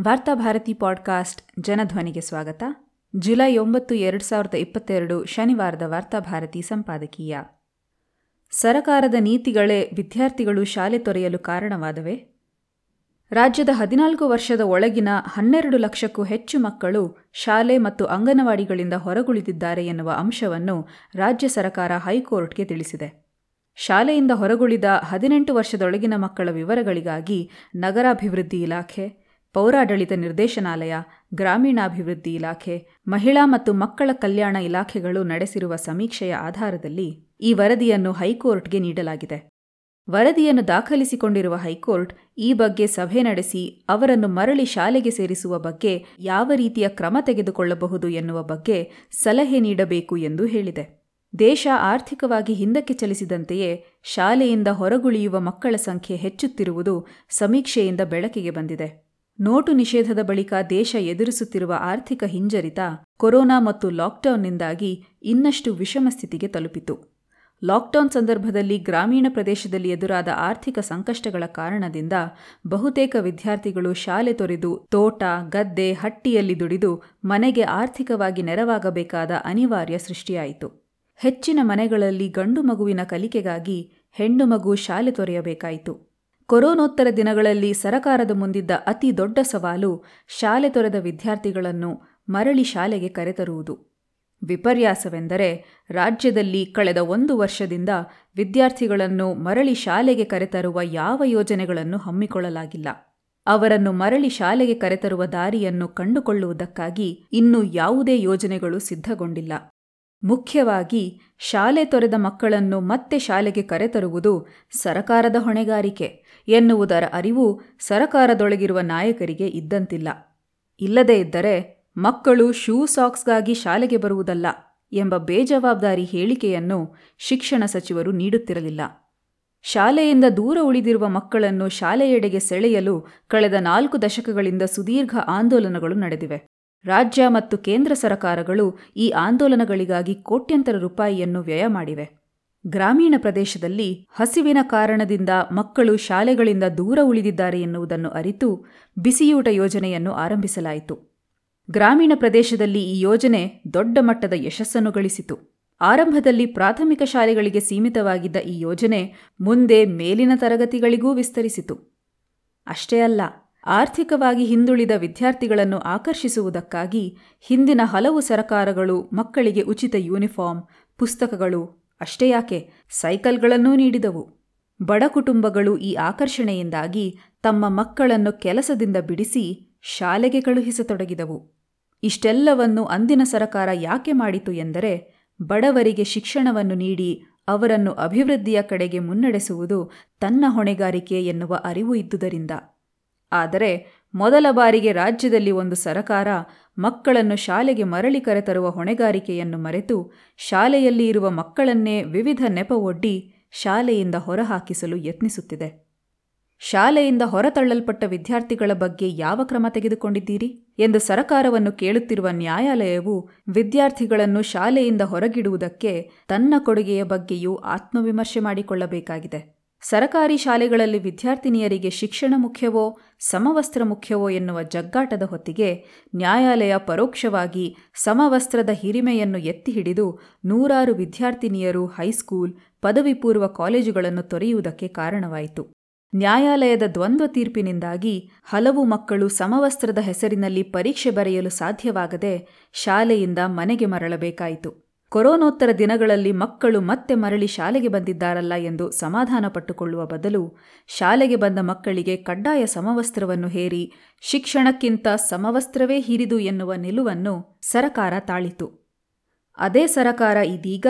Varthabharati podcast ಜನಧ್ವನಿಗೆ ಸ್ವಾಗತ. July ಒಂಬತ್ತು, ಎರಡು ಸಾವಿರದ ಇಪ್ಪತ್ತೆರಡು ಶನಿವಾರದ ವಾರ್ತಾಭಾರತಿ ಸಂಪಾದಕೀಯ. ಸರಕಾರದ ನೀತಿಗಳೇ ವಿದ್ಯಾರ್ಥಿಗಳು ಶಾಲೆ ತೊರೆಯಲು ಕಾರಣವಾದವೆ. ರಾಜ್ಯದ ಹದಿನಾಲ್ಕು ವರ್ಷದ ಒಳಗಿನ ಹನ್ನೆರಡು ಲಕ್ಷಕ್ಕೂ ಹೆಚ್ಚು ಮಕ್ಕಳು ಶಾಲೆ ಮತ್ತು ಅಂಗನವಾಡಿಗಳಿಂದ ಹೊರಗುಳಿದಿದ್ದಾರೆ ಎನ್ನುವ ಅಂಶವನ್ನು ರಾಜ್ಯ ಸರಕಾರ ಹೈಕೋರ್ಟ್ಗೆ ತಿಳಿಸಿದೆ. ಶಾಲೆಯಿಂದ ಹೊರಗುಳಿದ ಹದಿನೆಂಟು ವರ್ಷದೊಳಗಿನ ಮಕ್ಕಳ ವಿವರಗಳಿಗಾಗಿ ನಗರಾಭಿವೃದ್ಧಿ ಇಲಾಖೆ ಪೌರಾಡಳಿತ ನಿರ್ದೇಶನಾಲಯ, ಗ್ರಾಮೀಣಾಭಿವೃದ್ಧಿ ಇಲಾಖೆ, ಮಹಿಳಾ ಮತ್ತು ಮಕ್ಕಳ ಕಲ್ಯಾಣ ಇಲಾಖೆಗಳು ನಡೆಸಿರುವ ಸಮೀಕ್ಷೆಯ ಆಧಾರದಲ್ಲಿ ಈ ವರದಿಯನ್ನು ಹೈಕೋರ್ಟ್ಗೆ ನೀಡಲಾಗಿದೆ. ವರದಿಯನ್ನು ದಾಖಲಿಸಿಕೊಂಡಿರುವ ಹೈಕೋರ್ಟ್ ಈ ಬಗ್ಗೆ ಸಭೆ ನಡೆಸಿ ಅವರನ್ನು ಮರಳಿ ಶಾಲೆಗೆ ಸೇರಿಸುವ ಬಗ್ಗೆ ಯಾವ ರೀತಿಯ ಕ್ರಮ ತೆಗೆದುಕೊಳ್ಳಬಹುದು ಎನ್ನುವ ಬಗ್ಗೆ ಸಲಹೆ ನೀಡಬೇಕು ಎಂದು ಹೇಳಿದೆ. ದೇಶ ಆರ್ಥಿಕವಾಗಿ ಹಿಂದಕ್ಕೆ ಚಲಿಸಿದಂತೆಯೇ ಶಾಲೆಯಿಂದ ಹೊರಗುಳಿಯುವ ಮಕ್ಕಳ ಸಂಖ್ಯೆ ಹೆಚ್ಚುತ್ತಿರುವುದು ಸಮೀಕ್ಷೆಯಿಂದ ಬೆಳಕಿಗೆ ಬಂದಿದೆ. ನೋಟು ನಿಷೇಧದ ಬಳಿಕ ದೇಶ ಎದುರಿಸುತ್ತಿರುವ ಆರ್ಥಿಕ ಹಿಂಜರಿತ, ಕೊರೋನಾ ಮತ್ತು ಲಾಕ್ಡೌನ್ನಿಂದಾಗಿ ಇನ್ನಷ್ಟು ವಿಷಮ ಸ್ಥಿತಿಗೆ ತಲುಪಿತು. ಲಾಕ್ಡೌನ್ ಸಂದರ್ಭದಲ್ಲಿ ಗ್ರಾಮೀಣ ಪ್ರದೇಶದಲ್ಲಿ ಎದುರಾದ ಆರ್ಥಿಕ ಸಂಕಷ್ಟಗಳ ಕಾರಣದಿಂದ ಬಹುತೇಕ ವಿದ್ಯಾರ್ಥಿಗಳು ಶಾಲೆ ತೊರೆದು ತೋಟ, ಗದ್ದೆ, ಹಟ್ಟಿಯಲ್ಲಿ ದುಡಿದು ಮನೆಗೆ ಆರ್ಥಿಕವಾಗಿ ನೆರವಾಗಬೇಕಾದ ಅನಿವಾರ್ಯ ಸೃಷ್ಟಿಯಾಯಿತು. ಹೆಚ್ಚಿನ ಮನೆಗಳಲ್ಲಿ ಗಂಡು ಮಗುವಿನ ಕಲಿಕೆಗಾಗಿ ಹೆಣ್ಣು ಮಗು ಶಾಲೆ ತೊರೆಯಬೇಕಾಯಿತು. ಕೊರೋನೋತ್ತರ ದಿನಗಳಲ್ಲಿ ಸರಕಾರದ ಮುಂದಿದ್ದ ಅತಿ ದೊಡ್ಡ ಸವಾಲು ಶಾಲೆ ತೊರೆದ ವಿದ್ಯಾರ್ಥಿಗಳನ್ನು ಮರಳಿ ಶಾಲೆಗೆ ಕರೆತರುವುದು. ವಿಪರ್ಯಾಸವೆಂದರೆ ರಾಜ್ಯದಲ್ಲಿ ಕಳೆದ ಒಂದು ವರ್ಷದಿಂದ ವಿದ್ಯಾರ್ಥಿಗಳನ್ನು ಮರಳಿ ಶಾಲೆಗೆ ಕರೆತರುವ ಯಾವ ಯೋಜನೆಗಳನ್ನು ಹಮ್ಮಿಕೊಳ್ಳಲಾಗಿಲ್ಲ. ಅವರನ್ನು ಮರಳಿ ಶಾಲೆಗೆ ಕರೆತರುವ ದಾರಿಯನ್ನು ಕಂಡುಕೊಳ್ಳುವುದಕ್ಕಾಗಿ ಇನ್ನೂ ಯಾವುದೇ ಯೋಜನೆಗಳು ಸಿದ್ಧಗೊಂಡಿಲ್ಲ. ಮುಖ್ಯವಾಗಿ ಶಾಲೆ ತೊರೆದ ಮಕ್ಕಳನ್ನು ಮತ್ತೆ ಶಾಲೆಗೆ ಕರೆತರುವುದು ಸರಕಾರದ ಹೊಣೆಗಾರಿಕೆ ಎನ್ನುವುದರ ಅರಿವು ಸರಕಾರದೊಳಗಿರುವ ನಾಯಕರಿಗೆ ಇದ್ದಂತಿಲ್ಲ. ಇಲ್ಲದೇ ಇದ್ದರೆ ಮಕ್ಕಳು ಶೂ ಸಾಕ್ಸ್ಗಾಗಿ ಶಾಲೆಗೆ ಬರುವುದಲ್ಲ ಎಂಬ ಬೇಜವಾಬ್ದಾರಿ ಹೇಳಿಕೆಯನ್ನು ಶಿಕ್ಷಣ ಸಚಿವರು ನೀಡುತ್ತಿರಲಿಲ್ಲ. ಶಾಲೆಯಿಂದ ದೂರ ಉಳಿದಿರುವ ಮಕ್ಕಳನ್ನು ಶಾಲೆಯೆಡೆಗೆ ಸೆಳೆಯಲು ಕಳೆದ ನಾಲ್ಕು ದಶಕಗಳಿಂದ ಸುದೀರ್ಘ ಆಂದೋಲನಗಳು ನಡೆದಿವೆ. ರಾಜ್ಯ ಮತ್ತು ಕೇಂದ್ರ ಸರಕಾರಗಳು ಈ ಆಂದೋಲನಗಳಿಗಾಗಿ ಕೋಟ್ಯಂತರ ರೂಪಾಯಿಯನ್ನು ವ್ಯಯ ಮಾಡಿವೆ. ಗ್ರಾಮೀಣ ಪ್ರದೇಶದಲ್ಲಿ ಹಸಿವಿನ ಕಾರಣದಿಂದ ಮಕ್ಕಳು ಶಾಲೆಗಳಿಂದ ದೂರ ಉಳಿದಿದ್ದಾರೆ ಎನ್ನುವುದನ್ನು ಅರಿತು ಬಿಸಿಯೂಟ ಯೋಜನೆಯನ್ನು ಆರಂಭಿಸಲಾಯಿತು. ಗ್ರಾಮೀಣ ಪ್ರದೇಶದಲ್ಲಿ ಈ ಯೋಜನೆ ದೊಡ್ಡ ಮಟ್ಟದ ಯಶಸ್ಸನ್ನು ಗಳಿಸಿತು. ಆರಂಭದಲ್ಲಿ ಪ್ರಾಥಮಿಕ ಶಾಲೆಗಳಿಗೆ ಸೀಮಿತವಾಗಿದ್ದ ಈ ಯೋಜನೆ ಮುಂದೆ ಮೇಲಿನ ತರಗತಿಗಳಿಗೂ ವಿಸ್ತರಿಸಿತು. ಅಷ್ಟೇ ಅಲ್ಲ ಆರ್ಥಿಕವಾಗಿ ಹಿಂದುಳಿದ ವಿದ್ಯಾರ್ಥಿಗಳನ್ನು ಆಕರ್ಷಿಸುವುದಕ್ಕಾಗಿ ಹಿಂದಿನ ಹಲವು ಸರಕಾರಗಳು ಮಕ್ಕಳಿಗೆ ಉಚಿತ ಯೂನಿಫಾರ್ಮ್, ಪುಸ್ತಕಗಳು ಅಷ್ಟೇ ಯಾಕೆ ಸೈಕಲ್ಗಳನ್ನೂ ನೀಡಿದವು. ಬಡ ಕುಟುಂಬಗಳು ಈ ಆಕರ್ಷಣೆಯಿಂದಾಗಿ ತಮ್ಮ ಮಕ್ಕಳನ್ನು ಕೆಲಸದಿಂದ ಬಿಡಿಸಿ ಶಾಲೆಗೆ ಕಳುಹಿಸತೊಡಗಿದವು. ಇಷ್ಟೆಲ್ಲವನ್ನು ಅಂದಿನ ಸರಕಾರ ಯಾಕೆ ಮಾಡಿತು ಎಂದರೆ ಬಡವರಿಗೆ ಶಿಕ್ಷಣವನ್ನು ನೀಡಿ ಅವರನ್ನು ಅಭಿವೃದ್ಧಿಯ ಕಡೆಗೆ ಮುನ್ನಡೆಸುವುದು ತನ್ನ ಹೊಣೆಗಾರಿಕೆ ಎನ್ನುವ ಅರಿವು ಇದ್ದುದರಿಂದ. ಆದರೆ ಮೊದಲ ಬಾರಿಗೆ ರಾಜ್ಯದಲ್ಲಿ ಒಂದು ಸರಕಾರ ಮಕ್ಕಳನ್ನು ಶಾಲೆಗೆ ಮರಳಿ ಕರೆತರುವ ಹೊಣೆಗಾರಿಕೆಯನ್ನು ಮರೆತು ಶಾಲೆಯಲ್ಲಿ ಇರುವ ಮಕ್ಕಳನ್ನೇ ವಿವಿಧ ನೆಪವೊಡ್ಡಿ ಶಾಲೆಯಿಂದ ಹೊರಹಾಕಿಸಲು ಯತ್ನಿಸುತ್ತಿದೆ. ಶಾಲೆಯಿಂದ ಹೊರತಳ್ಳಲ್ಪಟ್ಟ ವಿದ್ಯಾರ್ಥಿಗಳ ಬಗ್ಗೆ ಯಾವ ಕ್ರಮ ತೆಗೆದುಕೊಂಡಿದ್ದೀರಿ? ಎಂದು ಸರಕಾರವನ್ನು ಕೇಳುತ್ತಿರುವ ನ್ಯಾಯಾಲಯವು ವಿದ್ಯಾರ್ಥಿಗಳನ್ನು ಶಾಲೆಯಿಂದ ಹೊರಗಿಡುವುದಕ್ಕೆ ತನ್ನ ಕೊಡುಗೆಯ ಬಗ್ಗೆಯೂ ಆತ್ಮವಿಮರ್ಶೆ ಮಾಡಿಕೊಳ್ಳಬೇಕಾಗಿದೆ. ಸರಕಾರಿ ಶಾಲೆಗಳಲ್ಲಿ ವಿದ್ಯಾರ್ಥಿನಿಯರಿಗೆ ಶಿಕ್ಷಣ ಮುಖ್ಯವೋ, ಸಮವಸ್ತ್ರ ಮುಖ್ಯವೋ ಎನ್ನುವ ಜಗ್ಗಾಟದ ಹೊತ್ತಿಗೆ ನ್ಯಾಯಾಲಯ ಪರೋಕ್ಷವಾಗಿ ಸಮವಸ್ತ್ರದ ಹಿರಿಮೆಯನ್ನು ಎತ್ತಿ ಹಿಡಿದು ನೂರಾರು ವಿದ್ಯಾರ್ಥಿನಿಯರು ಹೈಸ್ಕೂಲ್ ಪದವಿ ಪೂರ್ವ ಕಾಲೇಜುಗಳನ್ನು ತೊರೆಯುವುದಕ್ಕೆ ಕಾರಣವಾಯಿತು. ನ್ಯಾಯಾಲಯದ ದ್ವಂದ್ವ ತೀರ್ಪಿನಿಂದಾಗಿ ಹಲವು ಮಕ್ಕಳು ಸಮವಸ್ತ್ರದ ಹೆಸರಿನಲ್ಲಿ ಪರೀಕ್ಷೆ ಬರೆಯಲು ಸಾಧ್ಯವಾಗದೆ ಶಾಲೆಯಿಂದ ಮನೆಗೆ ಮರಳಬೇಕಾಯಿತು. ಕೊರೋನೋತ್ತರ ದಿನಗಳಲ್ಲಿ ಮಕ್ಕಳು ಮತ್ತೆ ಮರಳಿ ಶಾಲೆಗೆ ಬಂದಿದ್ದಾರಲ್ಲ ಎಂದು ಸಮಾಧಾನ ಪಟ್ಟುಕೊಳ್ಳುವ ಬದಲು ಶಾಲೆಗೆ ಬಂದ ಮಕ್ಕಳಿಗೆ ಕಡ್ಡಾಯ ಸಮವಸ್ತ್ರವನ್ನು ಹೇರಿ ಶಿಕ್ಷಣಕ್ಕಿಂತ ಸಮವಸ್ತ್ರವೇ ಹಿರಿದು ಎನ್ನುವ ನಿಲುವನ್ನು ಸರಕಾರ ತಾಳಿತು. ಅದೇ ಸರಕಾರ ಇದೀಗ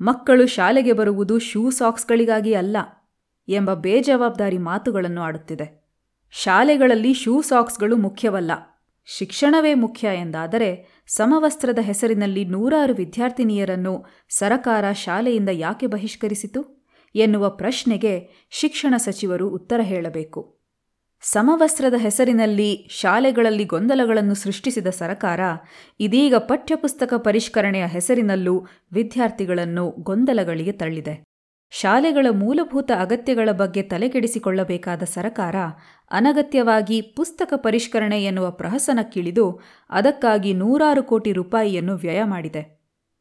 ಮಕ್ಕಳು ಶಾಲೆಗೆ ಬರುವುದು ಶೂ ಸಾಕ್ಸ್ಗಳಿಗಾಗಿ ಅಲ್ಲ ಎಂಬ ಬೇಜವಾಬ್ದಾರಿ ಮಾತುಗಳನ್ನು ಆಡುತ್ತಿದೆ. ಶಾಲೆಗಳಲ್ಲಿ ಶೂ ಸಾಕ್ಸ್ಗಳು ಮುಖ್ಯವಲ್ಲ. ಶಿಕ್ಷಣವೇ ಮುಖ್ಯ ಎಂದಾದರೆ ಸಮವಸ್ತ್ರದ ಹೆಸರಿನಲ್ಲಿ ನೂರಾರು ವಿದ್ಯಾರ್ಥಿನಿಯರನ್ನು ಸರಕಾರ ಶಾಲೆಯಿಂದ ಯಾಕೆ ಬಹಿಷ್ಕರಿಸಿತು? ಎನ್ನುವ ಪ್ರಶ್ನೆಗೆ ಶಿಕ್ಷಣ ಸಚಿವರು ಉತ್ತರ ಹೇಳಬೇಕು. ಸಮವಸ್ತ್ರದ ಹೆಸರಿನಲ್ಲಿ ಶಾಲೆಗಳಲ್ಲಿ ಗೊಂದಲಗಳನ್ನು ಸೃಷ್ಟಿಸಿದ ಸರಕಾರ ಇದೀಗ ಪಠ್ಯಪುಸ್ತಕ ಪರಿಷ್ಕರಣೆಯ ಹೆಸರಿನಲ್ಲೂ ವಿದ್ಯಾರ್ಥಿಗಳನ್ನು ಗೊಂದಲಗಳಿಗೆ ತಳ್ಳಿದೆ. ಶಾಲೆಗಳ ಮೂಲಭೂತ ಅಗತ್ಯಗಳ ಬಗ್ಗೆ ತಲೆಕೆಡಿಸಿಕೊಳ್ಳಬೇಕಾದ ಸರಕಾರ ಅನಗತ್ಯವಾಗಿ ಪುಸ್ತಕ ಪರಿಷ್ಕರಣೆ ಎನ್ನುವ ಪ್ರಹಸನಕ್ಕಿಳಿದು ಅದಕ್ಕಾಗಿ ನೂರಾರು ಕೋಟಿ ರೂಪಾಯಿಯನ್ನು ವ್ಯಯ ಮಾಡಿದೆ.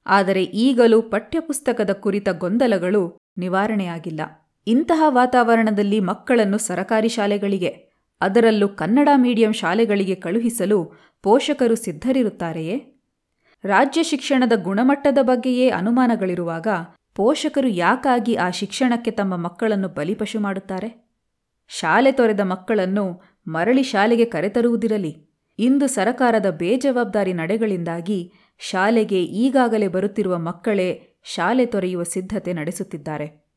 ಆದರೆ ಈಗಲೂ ಪಠ್ಯಪುಸ್ತಕದ ಕುರಿತ ಗೊಂದಲಗಳು ನಿವಾರಣೆಯಾಗಿಲ್ಲ. ಇಂತಹ ವಾತಾವರಣದಲ್ಲಿ ಮಕ್ಕಳನ್ನು ಸರಕಾರಿ ಶಾಲೆಗಳಿಗೆ, ಅದರಲ್ಲೂ ಕನ್ನಡ ಮೀಡಿಯಂ ಶಾಲೆಗಳಿಗೆ ಕಳುಹಿಸಲು ಪೋಷಕರು ಸಿದ್ಧರಿರುತ್ತಾರೆಯೇ? ರಾಜ್ಯ ಶಿಕ್ಷಣದ ಗುಣಮಟ್ಟದ ಬಗ್ಗೆಯೇ ಅನುಮಾನಗಳಿರುವಾಗ ಪೋಷಕರು ಯಾಕಾಗಿ ಆ ಶಿಕ್ಷಣಕ್ಕೆ ತಮ್ಮ ಮಕ್ಕಳನ್ನು ಬಲಿಪಶು ಮಾಡುತ್ತಾರೆ? ಶಾಲೆ ತೊರೆದ ಮಕ್ಕಳನ್ನು ಮರಳಿ ಶಾಲೆಗೆ ಕರೆತರುವುದಿರಲಿ. ಇಂದು ಸರಕಾರದ ಬೇಜವಾಬ್ದಾರಿ ನಡೆಗಳಿಂದಾಗಿ ಶಾಲೆಗೆ ಈಗಾಗಲೇ ಬರುತ್ತಿರುವ ಮಕ್ಕಳೇ ಶಾಲೆ ತೊರೆಯುವ ಸಿದ್ಧತೆ ನಡೆಸುತ್ತಿದ್ದಾರೆ.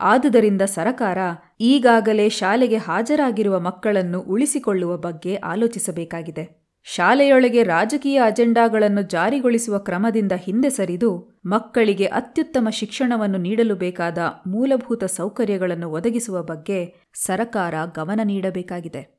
ಆದುದರಿಂದ ಸರಕಾರ ಈಗಾಗಲೇ ಶಾಲೆಗೆ ಹಾಜರಾಗಿರುವ ಮಕ್ಕಳನ್ನು ಉಳಿಸಿಕೊಳ್ಳುವ ಬಗ್ಗೆ ಆಲೋಚಿಸಬೇಕಾಗಿದೆ. ಶಾಲೆಯೊಳಗೆ ರಾಜಕೀಯ ಅಜೆಂಡಾಗಳನ್ನು ಜಾರಿಗೊಳಿಸುವ ಕ್ರಮದಿಂದ ಹಿಂದೆ ಸರಿದು ಮಕ್ಕಳಿಗೆ ಅತ್ಯುತ್ತಮ ಶಿಕ್ಷಣವನ್ನು ನೀಡಲು ಬೇಕಾದ ಮೂಲಭೂತ ಸೌಕರ್ಯಗಳನ್ನು ಒದಗಿಸುವ ಬಗ್ಗೆ ಸರಕಾರ ಗಮನ ನೀಡಬೇಕಾಗಿದೆ.